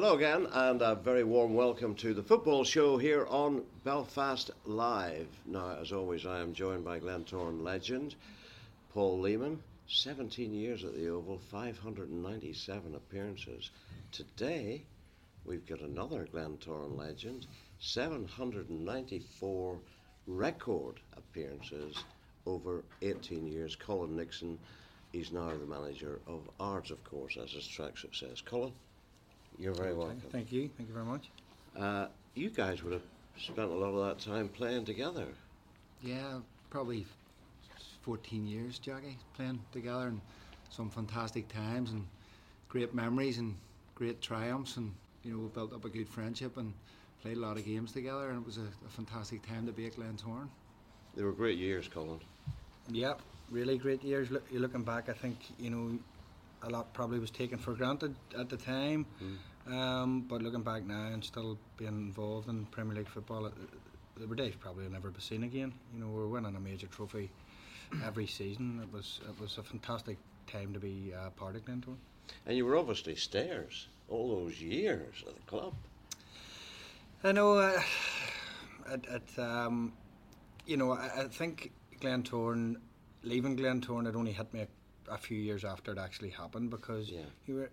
Hello again, and a very warm welcome to the football show here on Belfast Live. Now, as always, I am joined by Glentoran legend Paul Leeman. 17 years at the Oval, 597 appearances. Today, we've got another Glentoran legend, 794 record appearances over 18 years. Colin Nixon, he's now the manager of Ards, of course, as his track success. Colin? You're very welcome. Thank you. Thank you very much. Uh, you guys would have spent a lot of that time playing together. Yeah, probably 14 years, Jackie, playing together and some fantastic times and great memories and great triumphs and you know we built up a good friendship and played a lot of games together and it was a, a fantastic time to be at Glentoran. They were great years, Colin. Yeah, really great years. Look, you're looking back, I think you know a lot probably was taken for granted at the time. Mm. Um, but looking back now and still being involved in Premier League football, it, the days probably will never be seen again. You know, we're winning a major trophy every season. It was it was a fantastic time to be uh, part of Glentoran. And you were obviously stairs all those years at the club. I know. Uh, at, at um, you know, I, I think Glentoran, leaving Glentoran, it only hit me a, a, few years after it actually happened because yeah. you were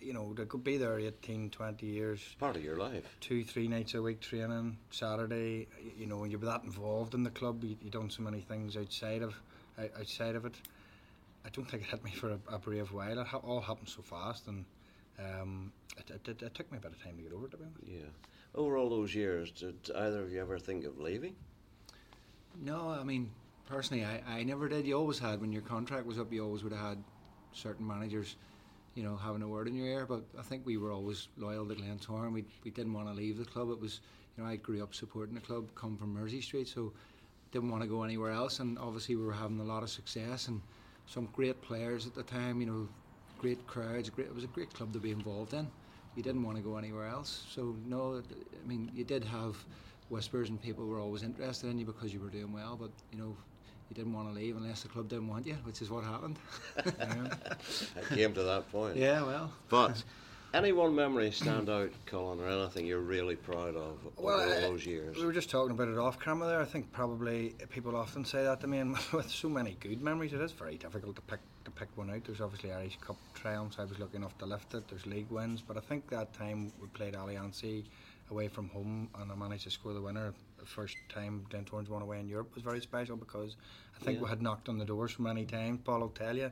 you know, they could be there 18, 20 years. Part of your life. Two, three nights a week training, Saturday. You know, when you're that involved in the club, you, you done so many things outside of outside of it. I don't think it hit me for a, a brave while. It ha- all happened so fast, and um, it, it, it, it, took me a bit of time to get over it. To be honest. Yeah. Over all those years, did either of you ever think of leaving? No, I mean, personally, I, I never did. You always had when your contract was up, you always would have had certain managers you know, having a word in your ear. But I think we were always loyal to Glentoran. We we didn't want to leave the club. It was, you know, I grew up supporting the club, come from Mersey Street, so didn't want to go anywhere else. And obviously, we were having a lot of success and some great players at the time. You know, great crowds. Great, it was a great club to be involved in. You didn't want to go anywhere else. So no, I mean, you did have whispers and people were always interested in you because you were doing well. But you know, you didn't want to leave unless the club didn't want you, which is what happened. I came to that point. Yeah, well. But any one memory stand out, Colin, or anything you're really proud of well, over all those years? We were just talking about it off camera there. I think probably people often say that to me, and with so many good memories, it is very difficult to pick to pick one out. There's obviously Irish Cup triumphs. I was lucky enough to lift it. There's league wins, but I think that time we played Allianz away from home, and I managed to score the winner first time Glentoran's won away in Europe was very special because I think yeah. we had knocked on the door so many times. Paul will tell you,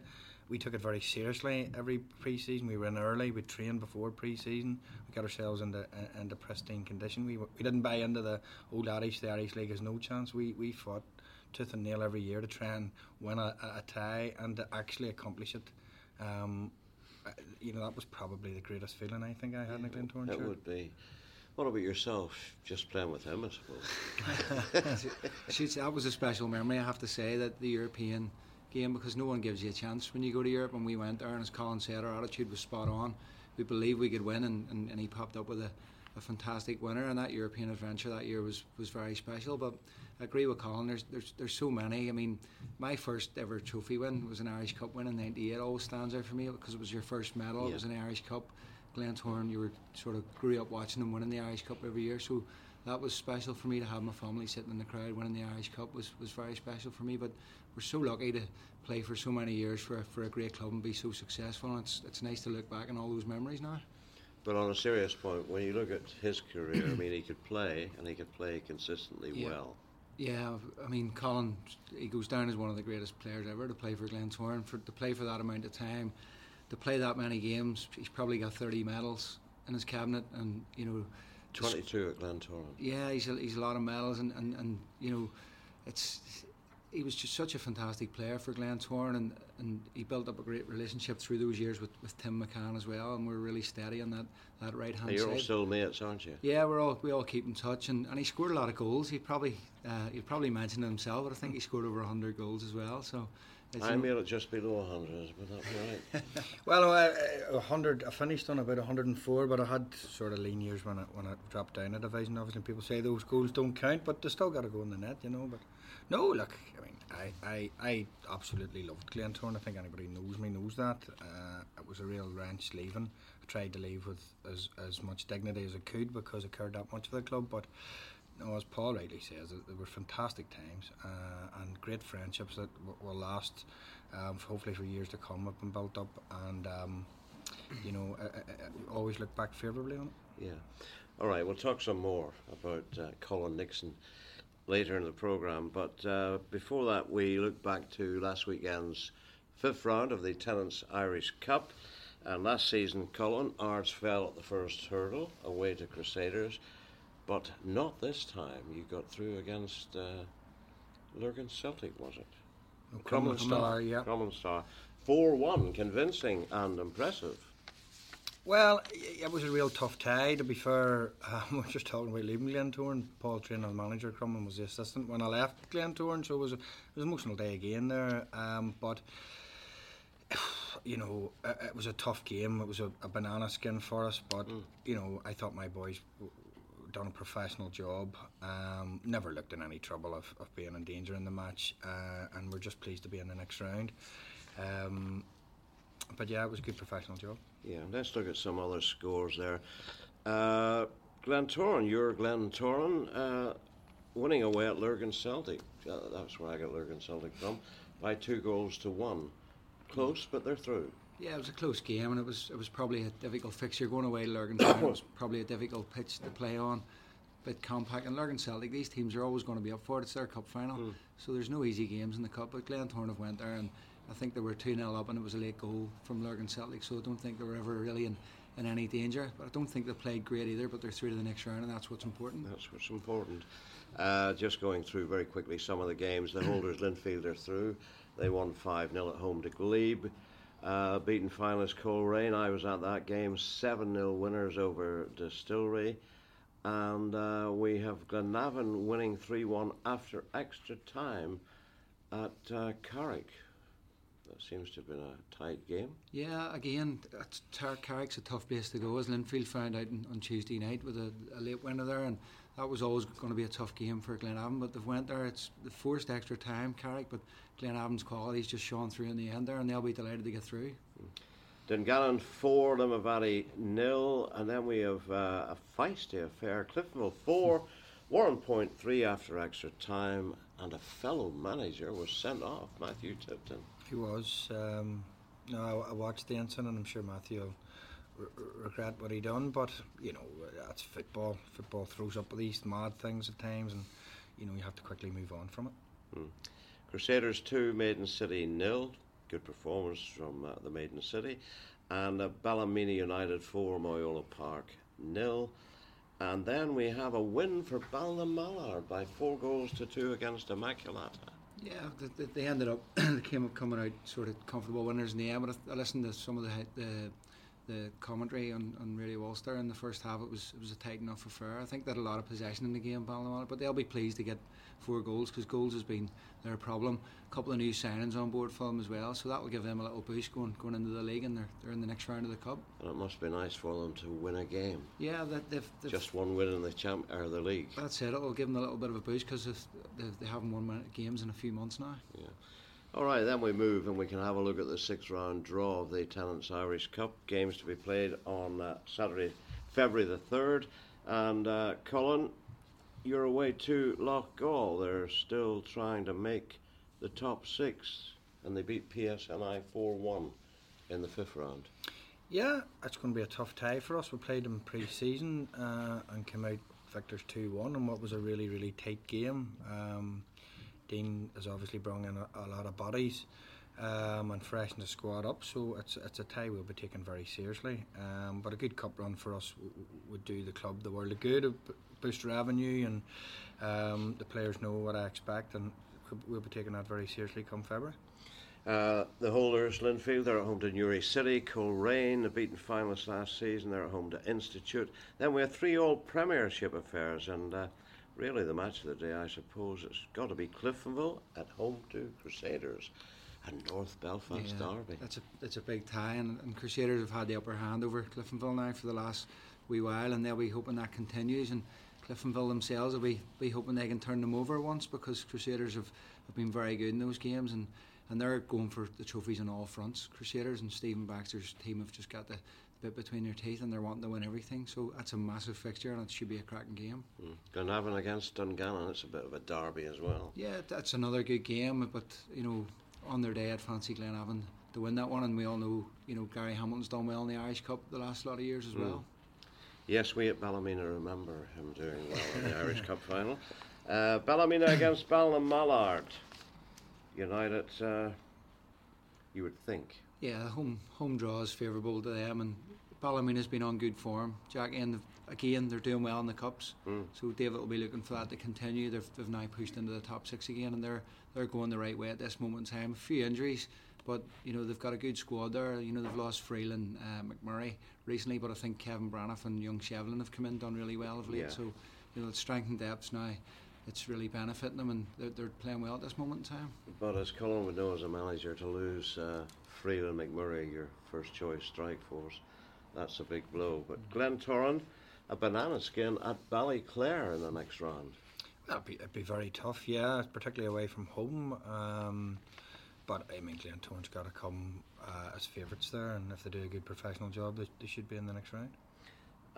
we took it very seriously every pre-season. We were in early. We trained before pre-season. We got ourselves into uh, into pristine condition. We we didn't buy into the old Irish. The Irish League has no chance. We we fought tooth and nail every year to try and win a, a tie and to actually accomplish it. Um, you know that was probably the greatest feeling I think I had yeah, in a Glentoran It shirt. would be. What about yourself? Just playing with him, I suppose. that was a special memory, I have to say, that the European game, because no one gives you a chance when you go to Europe. And we went there, and as Colin said, our attitude was spot on. We believed we could win, and, and, and he popped up with a, a fantastic winner. And that European adventure that year was, was very special. But I agree with Colin. There's there's there's so many. I mean, my first ever trophy win was an Irish Cup win in '98. It Always stands out for me because it was your first medal. Yeah. It was an Irish Cup. Glentoran, you were sort of grew up watching them winning the Irish Cup every year, so that was special for me to have my family sitting in the crowd winning the Irish Cup was, was very special for me. But we're so lucky to play for so many years for a, for a great club and be so successful. And it's it's nice to look back on all those memories now. But on a serious point, when you look at his career, I mean, he could play and he could play consistently yeah. well. Yeah, I mean, Colin, he goes down as one of the greatest players ever to play for Glentoran. For to play for that amount of time, to play that many games, he's probably got 30 medals in his cabinet, and you know, 22 at Glentoran. Yeah, he's a, he's a lot of medals, and, and, and you know, it's he was just such a fantastic player for Glentoran, and, and he built up a great relationship through those years with, with Tim McCann as well, and we're really steady on that, that right hand side. You're all still mates, aren't you? Yeah, we're all we all keep in touch, and, and he scored a lot of goals. He probably uh, he probably mentioned it himself, but I think he scored over hundred goals as well. So. I made it just below 100, but that's right. well, uh, 100, I finished on about 104, but I had sort of lean years when I, when I dropped down a division. Obviously, people say those goals don't count, but they still got to go in the net, you know. But no, look, I mean, I, I, I absolutely loved Glentoran. I think anybody knows me knows that. Uh, it was a real wrench leaving. I tried to leave with as, as much dignity as I could because I cared that much for the club, but no, as Paul rightly says, they were fantastic times uh, and great friendships that will last um, hopefully for years to come. Have been built up, and um, you know, I, I, always look back favourably on it. Yeah. All right, we'll talk some more about uh, Colin Nixon later in the programme. But uh, before that, we look back to last weekend's fifth round of the Tennent's Irish Cup. And last season, Colin, Ards fell at the first hurdle away to Crusaders, but not this time. You got through against uh, Lurgan Celtic, was it? Oh, Crumlin Star, yeah. Crumlin Star. 4 1, convincing and impressive. Well, it was a real tough tie. To be fair, um, we were just talking about leaving Glentoran. Paul Trainer, the manager, Crumlin was the assistant when I left Glentoran, so it was a, it was an emotional day again there. Um, but you know, it, it, was a tough game. It was a, a banana skin for us, but mm. you know, I thought my boys done a professional job. Um, never looked in any trouble of, of being in danger in the match, uh, and we're just pleased to be in the next round. Um, but yeah, it was a good professional job. Yeah, let's look at some other scores there. Uh, Glentoran, you're Glentoran, uh, winning away at Lurgan Celtic. Uh, that's where I got Lurgan Celtic from, by two goals to one. Close, but they're through. Yeah, it was a close game, and it was it was probably a difficult fixture going away. To Lurgan Celtic was probably a difficult pitch to play on, bit compact. And Lurgan Celtic, these teams are always going to be up for it. It's their cup final, mm. so there's no easy games in the cup. But Glentoran have went there and I think they were 2 0 up and it was a late goal from Lurgan Celtic, so I don't think they were ever really in, in any danger. But I don't think they played great either, but they're through to the next round, and that's what's important. That's what's important. Uh, just going through very quickly some of the games. The holders Linfield are through. They won 5 0 at home to Glebe. Uh, beaten finalist Coleraine. I was at that game. 7 0 winners over Distillery. And uh, we have Glenavon winning 3 1 after extra time at uh, Carrick. That seems to have been a tight game. Yeah, again, Carrick's a tough place to go, as Linfield found out on Tuesday night with a, a, late winner there, and that was always going to be a tough game for Glenavon. But they've went there. It's the forced extra time, Carrick, but Glenavon's quality's just shone through in the end there, and they'll be delighted to get through. Dungannon 4, Limavady nil, and then we have uh, a feisty affair. Cliftonville 4, Warrenpoint 3 after extra time, and a fellow manager was sent off, Matthew Tipton. He was. Um, no, I, I, watched the incident, and I'm sure Matthew will re- regret what he done. But you know, that's football. Football throws up these mad things at times, and you know you have to quickly move on from it. Mm. Crusaders two, Maiden City nil. Good performance from uh, the Maiden City, and uh, Ballymena United four, Moyola Park nil. And then we have a win for Ballinamallard by four goals to two against Immaculata. Yeah, they, they ended up they came up coming out sort of comfortable winners in the end. But I, I listened to some of the the, the commentary on, on Radio Ulster in the first half. It was it was a tight enough affair. I think they had a lot of possession in the game, Ballinamallard, but they'll be pleased to get four goals because goals has been their problem. A couple of new signings on board for them as well, so that will give them a little boost going going into the league, and they're, they're in the next round of the cup. And it must be nice for them to win a game. Yeah, that they've, they've just one win in the champ or the league. That's it. It'll give them a little bit of a boost because they, they haven't won games in a few months now. Yeah. All right, then we move and we can have a look at the sixth round draw of the Tennent's Irish Cup. Games to be played on uh, Saturday, February the 3rd. And uh, Colin, you're away to Loughgall. They're still trying to make the top six, and they beat PSNI 4 1 in the fifth round. Yeah, it's going to be a tough tie for us. We played them pre season uh, and came out victors 2 1 in what was a really, really tight game. Um, Dean has obviously brought in a, a lot of bodies um, and freshened the squad up, so it's it's a tie we'll be taking very seriously. Um, but a good cup run for us would do the club the world of good, boost revenue, and um, the players know what I expect. And we'll be taking that very seriously come February. Uh, the holders, Linfield, they're at home to Newry City. Coleraine, the beaten finalists last season, they're at home to Institute. Then we have three old Premiership affairs, and uh, really the match of the day, I suppose, it's got to be Cliftonville at home to Crusaders and North Belfast yeah, Derby. That's a that's a big tie, and, and Crusaders have had the upper hand over Cliftonville now for the last wee while, and they'll be hoping that continues. And Cliftonville themselves will be, be hoping they can turn them over once because Crusaders have, have been very good in those games and and they're going for the trophies on all fronts. Crusaders and Stephen Baxter's team have just got the bit between their teeth and they're wanting to win everything. So that's a massive fixture and it should be a cracking game. Mm. Glenavon against Dungannon, it's a bit of a derby as well. Yeah, that's another good game, but you know, on their day, I'd fancy Glenavon to win that one, and we all know, you know, Gary Hamilton's done well in the Irish Cup the last lot of years as mm. well. Yes, we at Ballymena remember him doing well in the Irish Cup final. Uh, Ballymena against Ballinamallard. United, uh, you would think. Yeah, home home draw is favourable to them, and Ballymena's been on good form. Jack, and again, they're doing well in the cups, mm. so David will be looking for that to continue. They've, they've now pushed into the top six again, and they're they're going the right way at this moment in time. A few injuries, but you know they've got a good squad there. You know they've lost Freeland, uh, McMurray recently, but I think Kevin Braniff and young Shevlin have come in done really well of late. Yeah. So you know it's strength and depth now it's really benefiting them and they're, they're, playing well at this moment in time. But as Colin would know as a manager, to lose uh, Freeland McMurray, your first choice strike force, that's a big blow. But Glentoran, a banana skin at Ballyclare in the next round. That'd be, it'd be very tough, yeah, particularly away from home. Um, but I mean, Glentoran's got to come uh, as favourites there, and if they do a good professional job, they, they should be in the next round.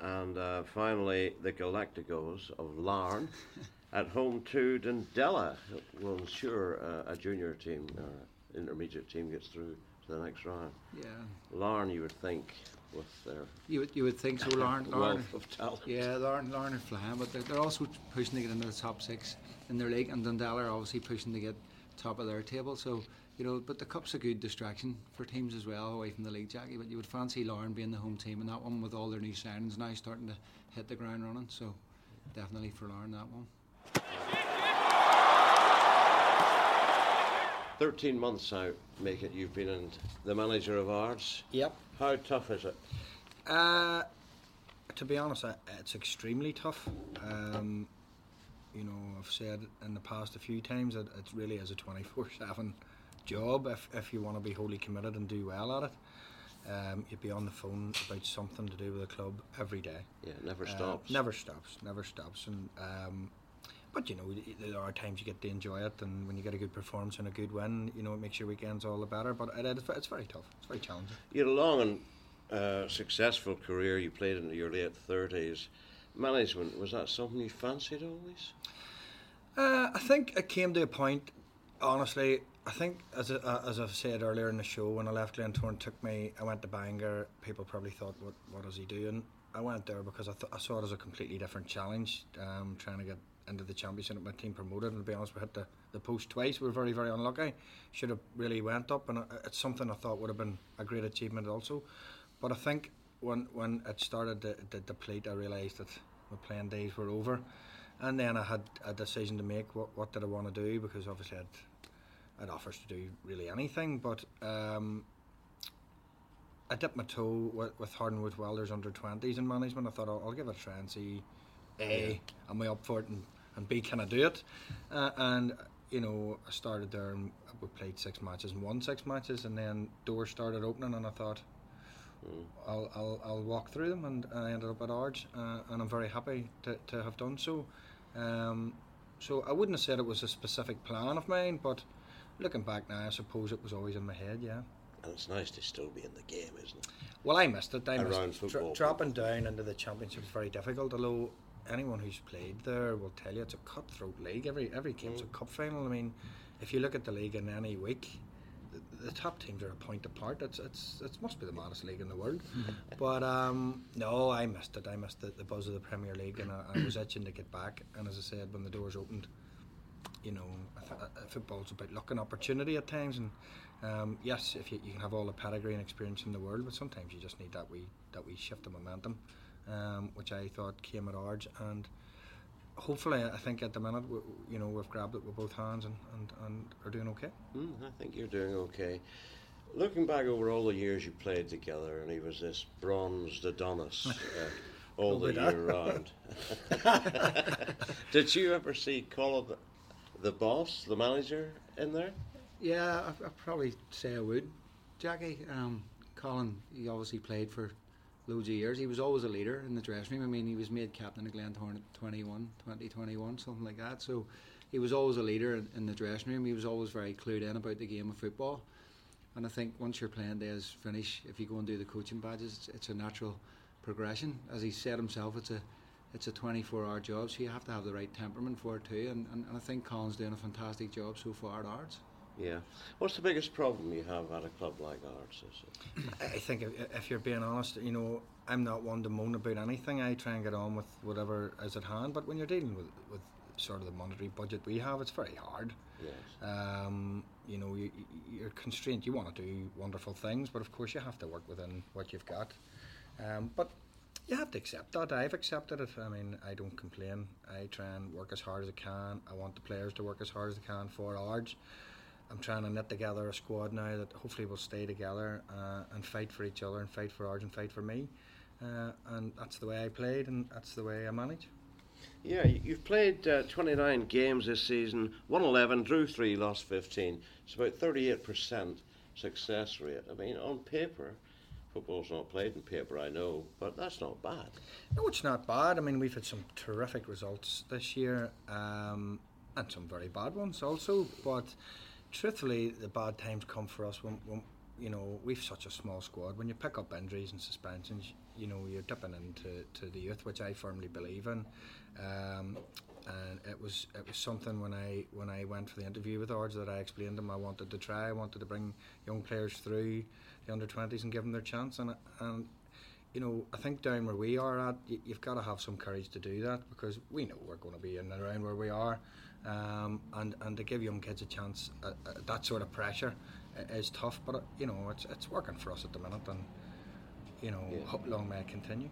And uh, finally, the Galacticos of Larne at home to Dundela will ensure uh, a junior team or intermediate team gets through to the next round. Yeah. Larne, you would think, with their you would you would think so. Larne, Larne of talent. Yeah, Larne, Larne are flying, but they're, they're also pushing to get into the top six in their league, and Dundela are obviously pushing to get top of their table. So you know, but the cup's a good distraction for teams as well away from the league, Jackie. But you would fancy Larne being the home team in that one with all their new signings now starting to hit the ground running. So definitely for Larne that one. 13 months out, make it, you've been in the manager of Ards. Yep. How tough is it? Uh, to be honest, it's extremely tough. Um, you know, I've said in the past a few times that it really is a 24 7 job if, if you want to be wholly committed and do well at it. Um, you'd be on the phone about something to do with the club every day. Yeah, never uh, stops. Never stops, never stops. And um, but you know, there are times you get to enjoy it, and when you get a good performance and a good win, you know, it makes your weekends all the better. But it, it's very tough. It's very challenging. You had a long and uh, successful career. You played in your late thirties. Management was that something you fancied always? Uh, I think it came to a point. Honestly, I think as uh, as I've said earlier in the show, when I left Glentoran, took me. I went to Bangor. People probably thought, "What what is he doing?" I went there because I, th- I saw it as a completely different challenge. Um, trying to get into the championship and my team promoted. And to be honest, we hit the, the post twice. We were very, very unlucky. Should have really went up, and it's something I thought would have been a great achievement also. But I think when when it started to, to deplete, I realised that my playing days were over. And then I had a decision to make. What what did I want to do? Because obviously I'd I'd offers to do really anything, but. Um, I dipped my toe with, with Harland & Wolff Welders under 20s in management. I thought I'll, I'll give it a try and see A, am I up for it? And and B, can I do it? Uh, and you know, I started there and we played six matches and won six matches, and then doors started opening, and I thought, mm. I'll, I'll, I'll walk through them, and I ended up at Ards, uh, and I'm very happy to, to have done so. Um, so I wouldn't have said it was a specific plan of mine, but looking back now, I suppose it was always in my head, yeah. And it's nice to still be in the game, isn't it? Well, I missed it. I Around missed football. dropping down into the championship is very difficult, although anyone who's played there will tell you it's a cutthroat league. Every every game's mm. a cup final. I mean, if you look at the league in any week, the, the top teams are a point apart. It's it's it must be the maddest league in the world. but um, no, I missed it. I missed the, the buzz of the Premier League, and I, I, was itching to get back. And as I said, when the doors opened, you know, th- football's about luck and opportunity at times. And um, yes, if you, you can have all the pedigree and experience in the world, but sometimes you just need that wee that wee shift of momentum um, which I thought came at Ards. And hopefully, I think at the minute, we, you know, we've grabbed it with both hands and, and, and are doing okay. Mm, I think you're doing okay. Looking back over all the years you played together, and he was this bronzed Adonis uh, all the year round. Did you ever see Colin, the, the boss, the manager, in there? Yeah, I, I'd probably say I would. Jackie, um, Colin, he obviously played for loads of years. He was always a leader in the dressing room. I mean, he was made captain of Glentoran at 21, 20, 21, something like that. So he was always a leader in, in the dressing room. He was always very clued in about the game of football. And I think once your playing days finish, if you go and do the coaching badges, it's, it's a natural progression. As he said himself, it's a it's a 24-hour job, so you have to have the right temperament for it too. And, and, and I think Colin's doing a fantastic job so far at Ards. Yeah. What's the biggest problem you have at a club like Ards? I think if, if, you're being honest, you know, I'm not one to moan about anything. I try and get on with whatever is at hand. But when you're dealing with, with sort of the monetary budget we have, it's very hard. Yes. Um, you know, you, you're constrained. You want to do wonderful things, but of course you have to work within what you've got. Um, but you have to accept that. I've accepted it. I mean, I don't complain. I try and work as hard as I can. I want the players to work as hard as they can for Ards. I'm trying to knit together a squad now that hopefully will stay together uh, and fight for each other and fight for Ards and fight for me. Uh, and that's the way I played and that's the way I manage. Yeah, you've played uh, 29 games this season, won 11, drew 3, lost 15. It's about 38% success rate. I mean, on paper, football's not played in paper, I know, but that's not bad. No, it's not bad. I mean, we've had some terrific results this year um, and some very bad ones also, but truthfully, the bad times come for us when, when you know we've such a small squad. When you pick up injuries and suspensions, you know you're dipping into to the youth, which I firmly believe in. Um, and it was it was something when I when I went for the interview with Ards that I explained to them I wanted to try. I wanted to bring young players through the under twenties and give them their chance. And and you know I think down where we are at, you, have got to have some courage to do that because we know we're going to be in and around where we are. Um, and and to give young kids a chance, uh, uh, that sort of pressure is tough. But uh, you know, it's it's working for us at the minute, and you know, yeah. hope long may it continue.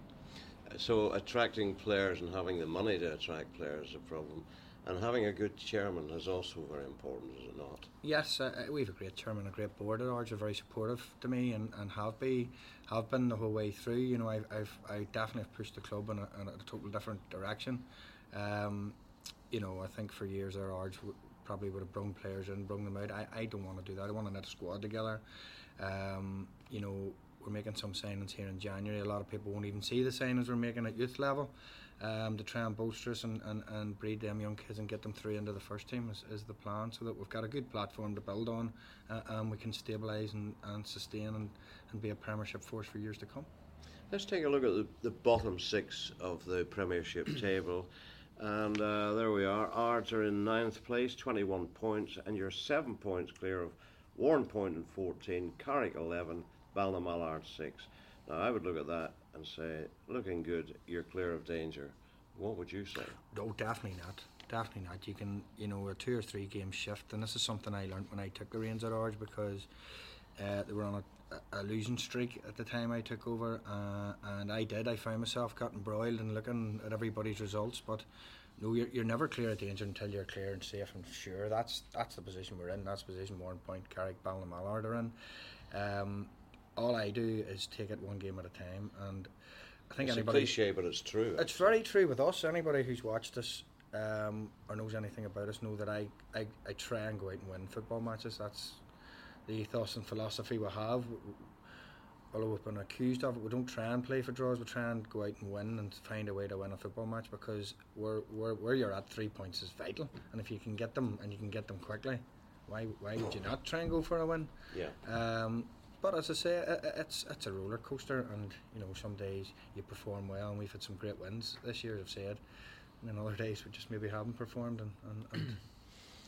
So attracting players and having the money to attract players is a problem. And having a good chairman is also very important, is it not? Yes, uh, we have a great chairman, a great board at Ards. are very supportive to me and, and have been have been the whole way through. You know, I've, I've I definitely have pushed the club in a, in a total different direction. Um, you know, I think for years our w- probably would have brought players in, brought them out. I, I don't want to do that. I want to knit a squad together. Um, you know, we're making some signings here in January. A lot of people won't even see the signings we're making at youth level um, to try and bolster us and, and, and breed them young kids and get them through into the first team is, is the plan so that we've got a good platform to build on uh, and we can stabilise and, and sustain and, and be a premiership force for years to come. Let's take a look at the, the bottom six of the Premiership table. And uh, there we are. Ards are in ninth place, 21 points, and you're seven points clear of Warrenpoint in 14, Carrick 11, Ballinamallard 6. Now, I would look at that and say, looking good, you're clear of danger. What would you say? No, definitely not. Definitely not. You can, you know, a two or three game shift, and this is something I learned when I took the reins at Ards because uh, they were on a, a, losing streak at the time I took over, uh, and I did. I found myself getting broiled and looking at everybody's results, but no, you're, you're never clear of danger until you're clear and safe and sure. That's that's the position we're in. That's the position Warrenpoint, Carrick, Ballinamallard are in. Um, all I do is take it one game at a time, and I think it's anybody. a cliche, but it's true. It's actually. very true with us. Anybody who's watched us um, or knows anything about us know that I, I, I try and go out and win football matches. That's the ethos and philosophy we have. Although we've been accused of it, we don't try and play for draws. We try and go out and win and find a way to win a football match because where, where, where you're at, three points is vital. And if you can get them and you can get them quickly, why why would you not try and go for a win? Yeah. Um, but as I say, it's it's a roller coaster, and you know some days you perform well, and we've had some great wins this year. I've said, and then other days we just maybe haven't performed. And, and, and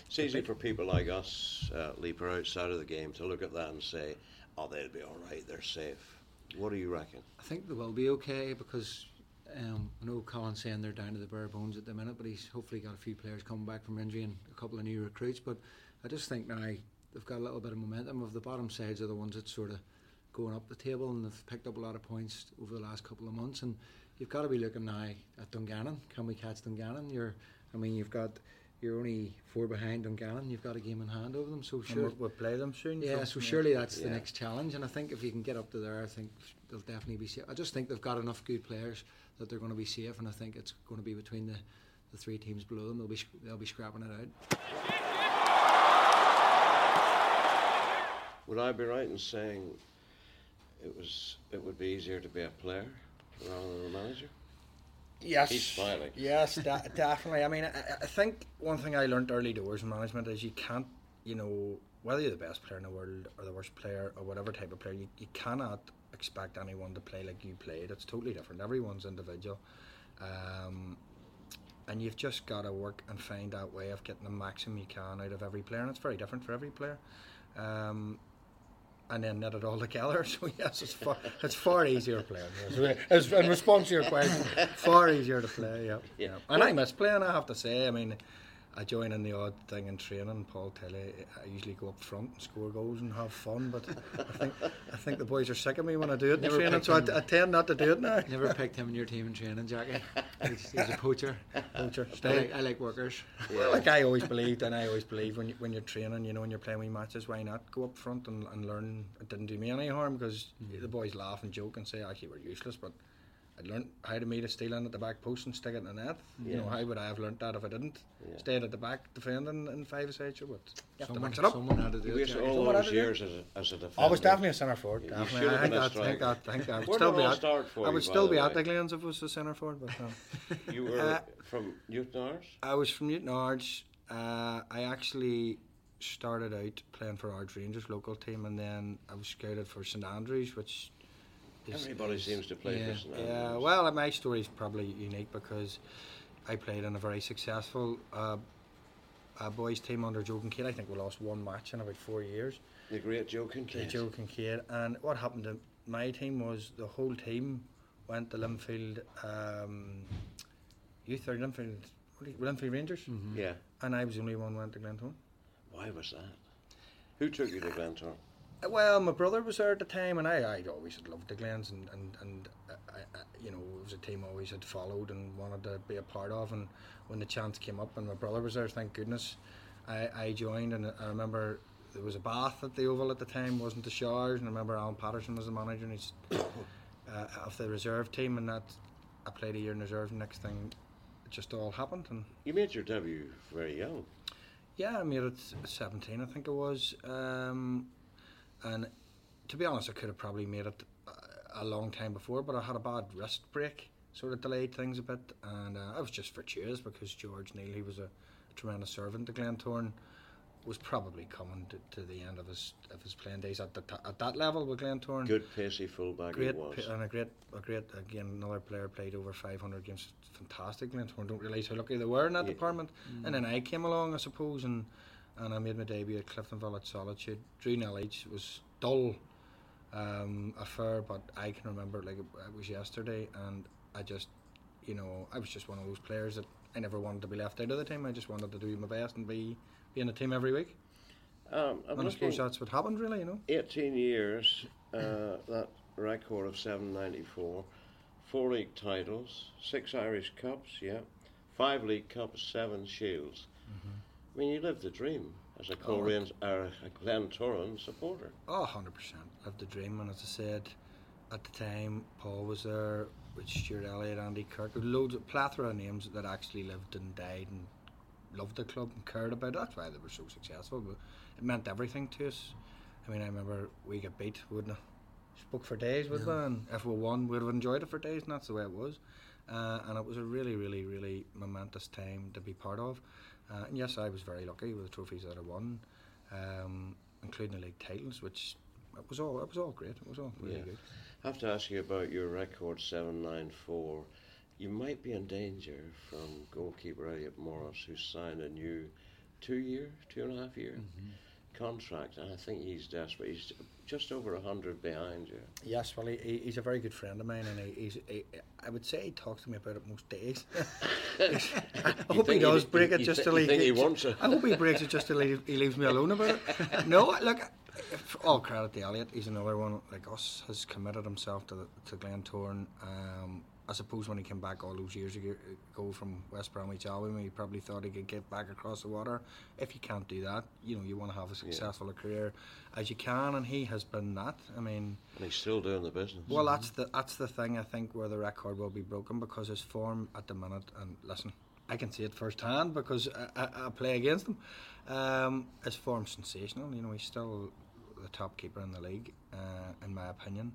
it's easy for people like us, uh, leaper outside of the game, to look at that and say, "Oh, they'll be all right. They're safe." What do you reckon? I think they will be okay because um, I know Colin's saying they're down to the bare bones at the minute, but he's hopefully got a few players coming back from injury and a couple of new recruits. But I just think now they've got a little bit of momentum. Of the bottom sides are the ones that sort of going up the table, and they've picked up a lot of points over the last couple of months. And you've got to be looking now at Dungannon. Can we catch Dungannon? You're I mean, you've got you're only four behind Dungannon. You've got a game in hand over them, so sure. we'll, we'll play them soon. Yeah, so surely that's the next challenge, and I think if you can get up to there, I think they'll definitely be safe. I just think they've got enough good players that they're going to be safe, and I think it's going to be between the, the three teams below them. They'll be they'll be scrapping it out. Would I be right in saying it was it would be easier to be a player rather than a manager? Yes. He's smiling. Yes, da- definitely. I mean, I, I think one thing I learned early doors in management is you can't, you know, whether you're the best player in the world or the worst player or whatever type of player, you, you cannot expect anyone to play like you played. It's totally different. Everyone's individual. Um, and you've just got to work and find that way of getting the maximum you can out of every player. And it's very different for every player. Um, and then knit it all together. So yes, it's far it's far easier playing. Yes. As, in response to your question, far easier to play. Yeah, Yeah. And I miss playing. I have to say. I mean, I join in the odd thing in training. Paul Tilly. I usually go up front and score goals and have fun. But I think I think the boys are sick of me when I do it in training. So I. I tend not to do it now. Never picked him in your team in training, Jackie. He's, he's a poacher. Poacher. I like, I like workers. Well, like I always believed, and I always believe when you, when you're training, you know, when you're playing wee matches, why not go up front and, and learn? It didn't do me any harm because mm. the boys laugh and joke and say actually we're useless, but I learned how to meet a steal in at the back post and stick it in the net. You know, how would I have learnt that if I didn't? Yeah. Stayed at the back defending in five aside, sure, but you have to Someone, mix it up. someone had to do You it. all what I those did. years as a, as a defender. I was definitely a centre forward. You Definitely. should have I think been a that, think striker. that, think that. I would still be it at. I would by still the be at the Glens if I was a centre forward, but. Um, You were Uh, from Newtownards? I was from Newtownards. Uh, I actually started out playing for Ards Rangers local team, and then I was scouted for St Andrews, which is Everybody is- seems to play yeah. for St Yeah, Andrews. well, my story is probably unique because I played in a very successful uh, uh, boys team under Joe Kincaid. I think we lost one match in about four years. the great Joe to Kincaid. Joe Kincaid. And what happened to my team was the whole team went to Linfield um, Youth or Linfield, what do you- Linfield Rangers, Yeah. and I was the only one who went to Glentoran. Why was that? Who took you to Glentoran? Well, my brother was there at the time, and I, I always had loved the Glens, and and, and uh, I, I, you know, it was a team I always had followed and wanted to be a part of. And when the chance came up, and my brother was there, thank goodness, I, I joined. And I remember there was a bath at the Oval at the time, wasn't the showers. And I remember Alan Patterson was the manager, and he's uh, of the reserve team, and that I played a year in reserve. And next thing, it just all happened, and You made your debut very young. yeah, I made it 17, I think it was. Um, and to be honest, I could have probably made it a, a long time before, but I had a bad wrist break, sort of delayed things a bit. And uh, I was just fortuitous because George Neal, he was a tremendous servant to Glentoran, was probably coming to, to the end of his of his playing days at the t- at that level with Glentoran Good pacey fullback he was. p- and a great a great again another player played over 500 games fantastic Glentoran don't realise how lucky they were in that Yeah. department and then I came along I suppose and and I made my debut at Cliftonville at Solitude. Drew Knowledge was dull um, affair but I can remember like it, it was yesterday and I just you know I was just one of those players that I never wanted to be left out of the team. I just wanted to do my best and be be in the team every week. Um, and I suppose that's what happened really you know? 18 years, uh, that record of 794, four league titles, six Irish Cups, yeah, five League Cups, seven Shields. I mean, you lived the dream as a Coleraine, or a Glen Glentoran supporter. Oh, 100%. Lived the dream. And as I said, at the time, Paul was there with Stuart Elliott, Andy Kirk, loads of plethora of names that actually lived and died and loved the club and cared about it. That's why they were so successful. But it meant everything to us. I mean, I remember we got beat, wouldn't I? Spoke for days with yeah. and if we won, we'd have enjoyed it for days, and that's the way it was. Uh, and it was a really, really, really momentous time to be part of. Uh, and yes, I was very lucky with the trophies that I won, um, including the league titles, which it was all it was all great. It was all really Yeah. good. I have to ask you about your record 794. You might be in danger from goalkeeper Elliot Morris, who signed a new two year, two and a half year contract, and I think he's desperate. He's just over 100 behind you. Yes, well, he, he- he's a very good friend of mine, and he, he's he, I would say he talks to me about it most days. I hope he does break it just to leave. think he wants it? I hope he breaks it just to leave. He leaves me alone about it. No, look. for All credit to Elliot. He's another one like us. Has committed himself to the, to Glentoran. Um, I suppose when he came back all those years ago from West Bromwich Albion, he probably thought he could get back across the water. If you can't do that, you know you want to have as successful a career as you can, and he has been that. I mean, And he's still doing the business. well, that's the that's the thing I think where the record will be broken because his form at the minute, and listen, I can see it firsthand because I, I, I play against him. Um, his form's sensational. You know, he's still the top keeper in the league, uh, in my opinion.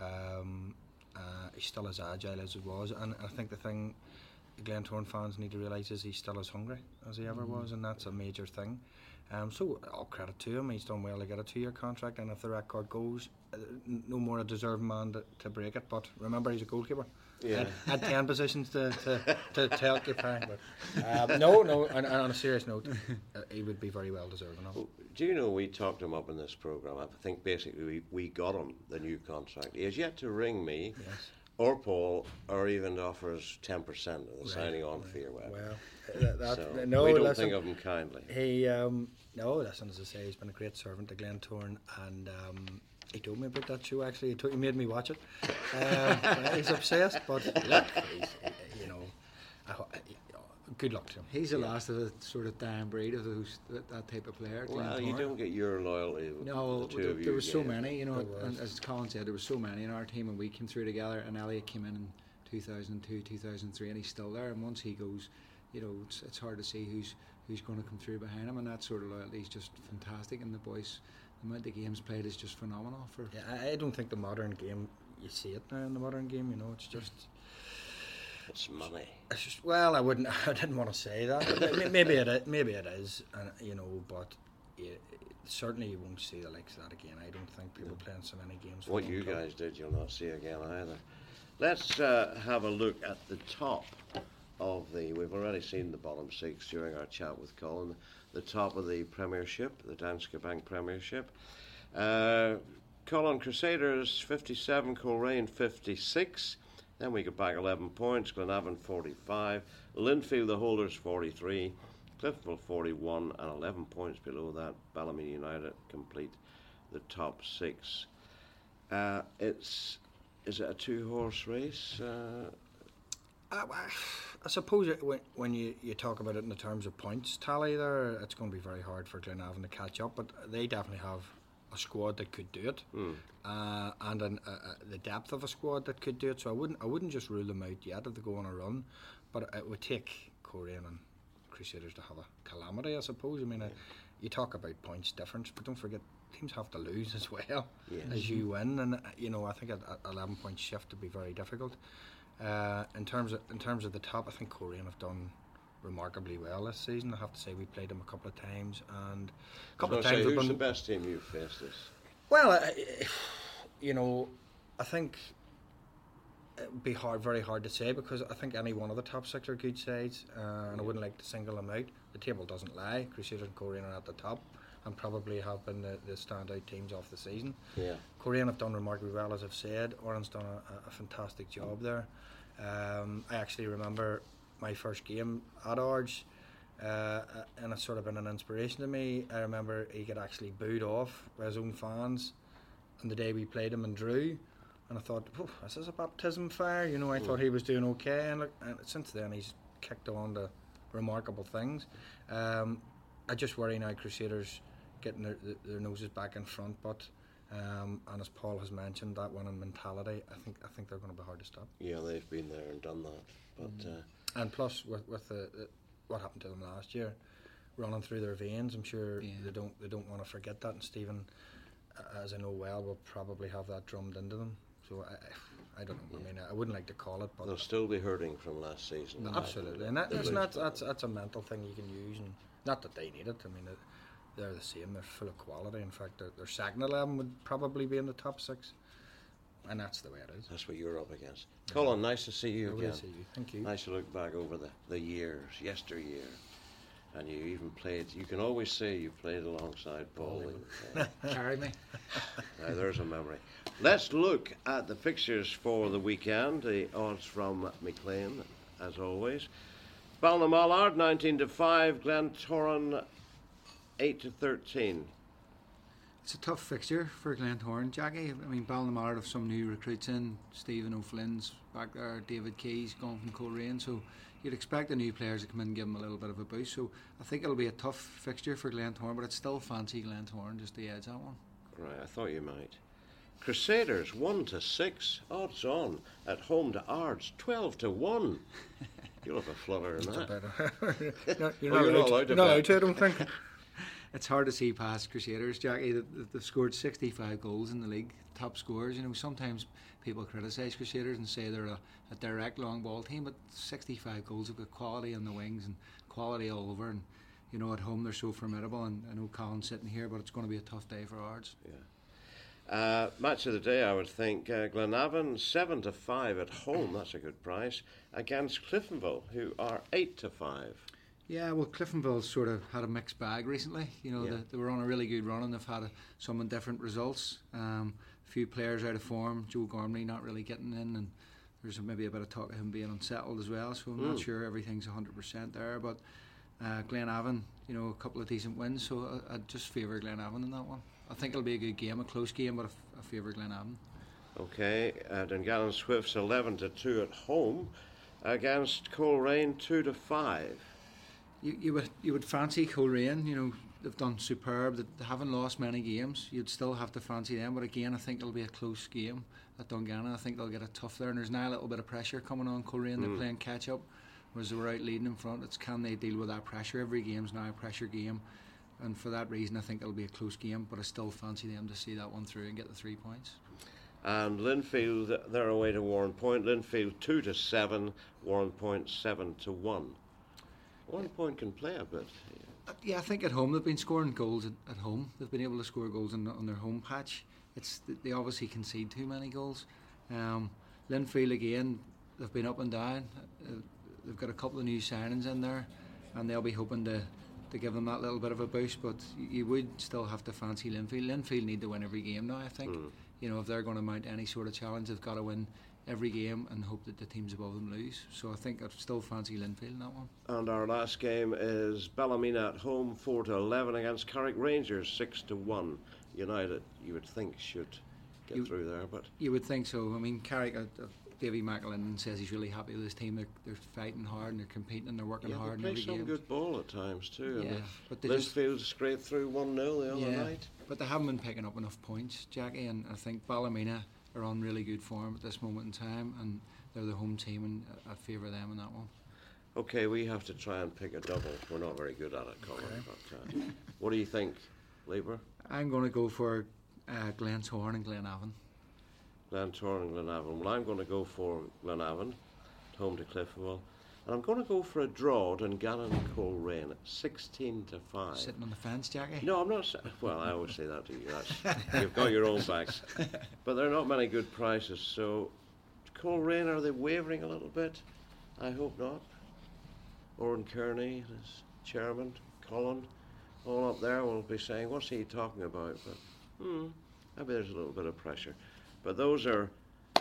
Um, uh, he's still as agile as he was, and I think the thing Glentoran fans need to realise is he's still as hungry as he ever was, and that's a major thing. Um, so all credit to him. He's done well to get a two-year contract, and if the record goes, uh, no more a deserving man to, to break it. But remember, he's a goalkeeper. Yeah. Had, had ten positions to to, to, to occupy. But um, no, no. And, and on a serious note, uh, he would be very well deserving of. Do you know we talked him up in this program? I think basically we, we got him the new contract. He has yet to ring me Yes. or Paul or even to offer us 10% of the signing on fee or whatever. Well, that, that, so no, we don't listen, think of him kindly. He um, no, listen, as I say, he's been a great servant to Glentoran, and um, he told me about that show. Actually, he, told, he made me watch it. Um, he's obsessed, but look, he's, you know, I, good luck to him. He's the last of the sort of dying breed of those that, that type of player. Well, Glenn you don't get your loyalty. No, the two there, of you there was so many, you know, and as Colin said, there were so many in our team, and we came through together. And Elliot came in in 2002, 2003, and he's still there. And once he goes, you know, it's, it's hard to see who's who's going to come through behind him, and that sort of loyalty is just fantastic. And the boys, the amount of games played is just phenomenal. For Yeah, I, I don't think the modern game. You see it now in the modern game. You know, it's just. It's money. It's just well, I wouldn't. I didn't want to say that. maybe it. Maybe it is. And you know, but yeah, certainly you won't see the likes of that again. I don't think people playing so many games. What you club. guys did, you'll not see again either. Let's uh, have a look at the top of the. We've already seen the bottom six during our chat with Colin. The top of the Premiership, the Danske Bank Premiership. Uh, Colin Crusaders 57, Coleraine 56. Then we go back 11 points. Glenavon 45. Linfield, the holders 43. Cliftonville 41 and 11 points below that. Ballymena United complete the top six. Uh, it's is it a two horse race? Uh, I, I- I suppose it, when, when you, you talk about it in the terms of points tally there, it's going to be very hard for Glenavon to catch up, but they definitely have a squad that could do it, uh, and an, uh, uh, the depth of a squad that could do it. So I wouldn't I wouldn't just rule them out yet if they go on a run, but it would take Coleraine and Crusaders to have a calamity, I suppose. I mean, uh, you talk about points difference, but don't forget teams have to lose as well Yes. as you win, and uh, you know I think an 11 point shift would be very difficult. Uh, in terms of in terms of the top, I think Coleraine have done remarkably well this season. I have to say we played them a couple of times, and a couple of times say, who's been the best team you've faced this? well. I, you know, I think it'd be hard, very hard to say because I think any one of the top six are good sides, uh, and I wouldn't like to single them out. The table doesn't lie. Crusaders and Coleraine are at the top, and probably have been the, the standout teams of the season. Yeah. Coleraine have done remarkably well, as I've said. Oran's done a, a fantastic job there. Um, I actually remember my first game at Ards, uh, and it's sort of been an inspiration to me. I remember he got actually booed off by his own fans on the day we played him and drew. And I thought, "Oh, this is a baptism fire. You know, I thought he was doing okay. And, look, and since then, he's kicked on to remarkable things. Um, I just worry now Crusaders getting their, their noses back in front, but um, and as Paul has mentioned, that one winning mentality, I think I think they're going to be hard to stop. Yeah, they've been there and done that. But uh, And plus, with, with the, the what happened to them last year, running through their veins, I'm sure Yeah. they don't they don't want to forget that. And Stephen, as I know well, will probably have that drummed into them. So I, I, don't know. I mean, I wouldn't like to call it, but they'll still be hurting from last season. Absolutely, and that, that's not that's that's a mental thing you can use, and not that they need it. I mean, it, they're the same. They're full of quality. In fact, their, their second eleven would probably be in the top six, and that's the way it is. That's what you're up against. Colin, nice to see you again. to see you. Thank you. Nice to look back over the, the years, yesteryear. And you even played, you can always say you played alongside Paul. Uh, carry me. Now, there's a memory. Let's look at the fixtures for the weekend. The odds from McLean, as always. Ballinamallard 19 to 5, Glentoran 8 to 13. It's a tough fixture for Glentoran, Jackie. I mean, Ballinamallard have some new recruits in. Stephen O'Flynn's back there, David Keys gone from Coleraine. So you'd expect the new players to come in and give them a little bit of a boost. So I think it'll be a tough fixture for Glentoran, but it's still fancy Glentoran just the edge that one. Right, I thought you might. Crusaders one to six, odds on at home to Ards twelve to one. You'll have a flutter in that. no, you're Oh, not you're not allowed allowed to to, bet. to, I don't think. It's hard to see past Crusaders, Jackie. They- They've scored 65 goals in the league, top scorers. You know, sometimes people criticise Crusaders and say they're a, a direct long ball team, but 65 goals have got quality on the wings and quality all over. And you know, at home they're so formidable. And I know Colin's sitting here, but it's going to be a tough day for Ards. Uh, match of the day, I would think. Uh, Glenavon seven to five at home. That's a good price against Cliftonville, who are eight to five. Yeah, well, Cliftonville's sort of had a mixed bag recently. You know, Yeah. they, they were on a really good run and they've had a, some different results. Um, a few players out of form. Joe Gormley not really getting in, and there's maybe a bit of talk of him being unsettled as well. So I'm not Mm. sure everything's 100% there. But uh, Glenavon, you know, a couple of decent wins. So I, I'd just favour Glenavon in that one. I think it'll be a good game, a close game, but I, f- I favour Glenavon. Okay, uh, Dungannon Swifts eleven to two at home against Coleraine two to five. You, you would you would fancy Coleraine, you know, they've done superb. They haven't lost many games. You'd still have to fancy them, but again, I think it'll be a close game at Dungannon. I think they'll get a tough there, and there's now a little bit of pressure coming on Coleraine. They're hmm. playing catch up, whereas they were out leading in front. It's can they deal with that pressure? Every game's now a pressure game, and for that reason, I think it'll be a close game. But I still fancy them to see that one through and get the three points. And Linfield, they're away to Warrenpoint. Linfield two to seven, Warrenpoint seven to one. Warrenpoint can play a bit. Uh, Yeah, I think at home they've been scoring goals at, at home. They've been able to score goals on, on their home patch. It's they obviously concede too many goals. Um, Linfield again, they've been up and down. Uh, they've got a couple of new signings in there, and they'll be hoping to to give them that little bit of a boost. But you would still have to fancy Linfield. Linfield need to win every game now. I think you know if they're going to mount any sort of challenge, they've got to win every game and hope that the teams above them lose. So I think I'd still fancy Linfield in that one. And our last game is Ballymena at home, four to eleven against Carrick Rangers, six to one. United, you would think should get You- through there, but You would think so. I mean, Carrick, uh, uh, Davy McAllen says he's really happy with his team. They're, they're fighting hard and they're competing and they're working yeah, hard they play some game. good ball at times too. Yeah, but they just- Lisfield scraped through one 0 the other yeah, night. but they haven't been picking up enough points, Jackie. And I think Ballymena are on really good form at this moment in time, and they're the home team, and I- favour them in that one. Okay, we have to try and pick a double. We're not very good at it, Colin. But uh, what do you think, Labour? I'm going to go for uh, Glentoran and Glenavon. Glentoran and Glenavon. Well, I'm going to go for Glenavon, at home to Cliftonville. And I'm going to go for a draw Gannon Coleraine at 16 to 5. Sitting on the fence, Jackie. No, I'm not. Well, I always say that to you. That's, you've got your own backs, but there are not many good prices. So, Coleraine, are they wavering a little bit? I hope not. Oran Kearney, his chairman, Colin, all up there will be saying, "What's he talking about?" But hmm, maybe there's a little bit of pressure. But those are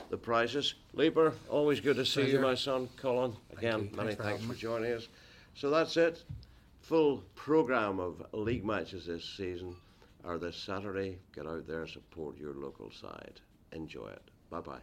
the prizes. Lieber, always good to see you, my son. Colin, again, many Thanks for thanks having for joining us. So that's it. Full programme of league matches this season are this Saturday. Get out there, support your local side. Enjoy it. Bye bye.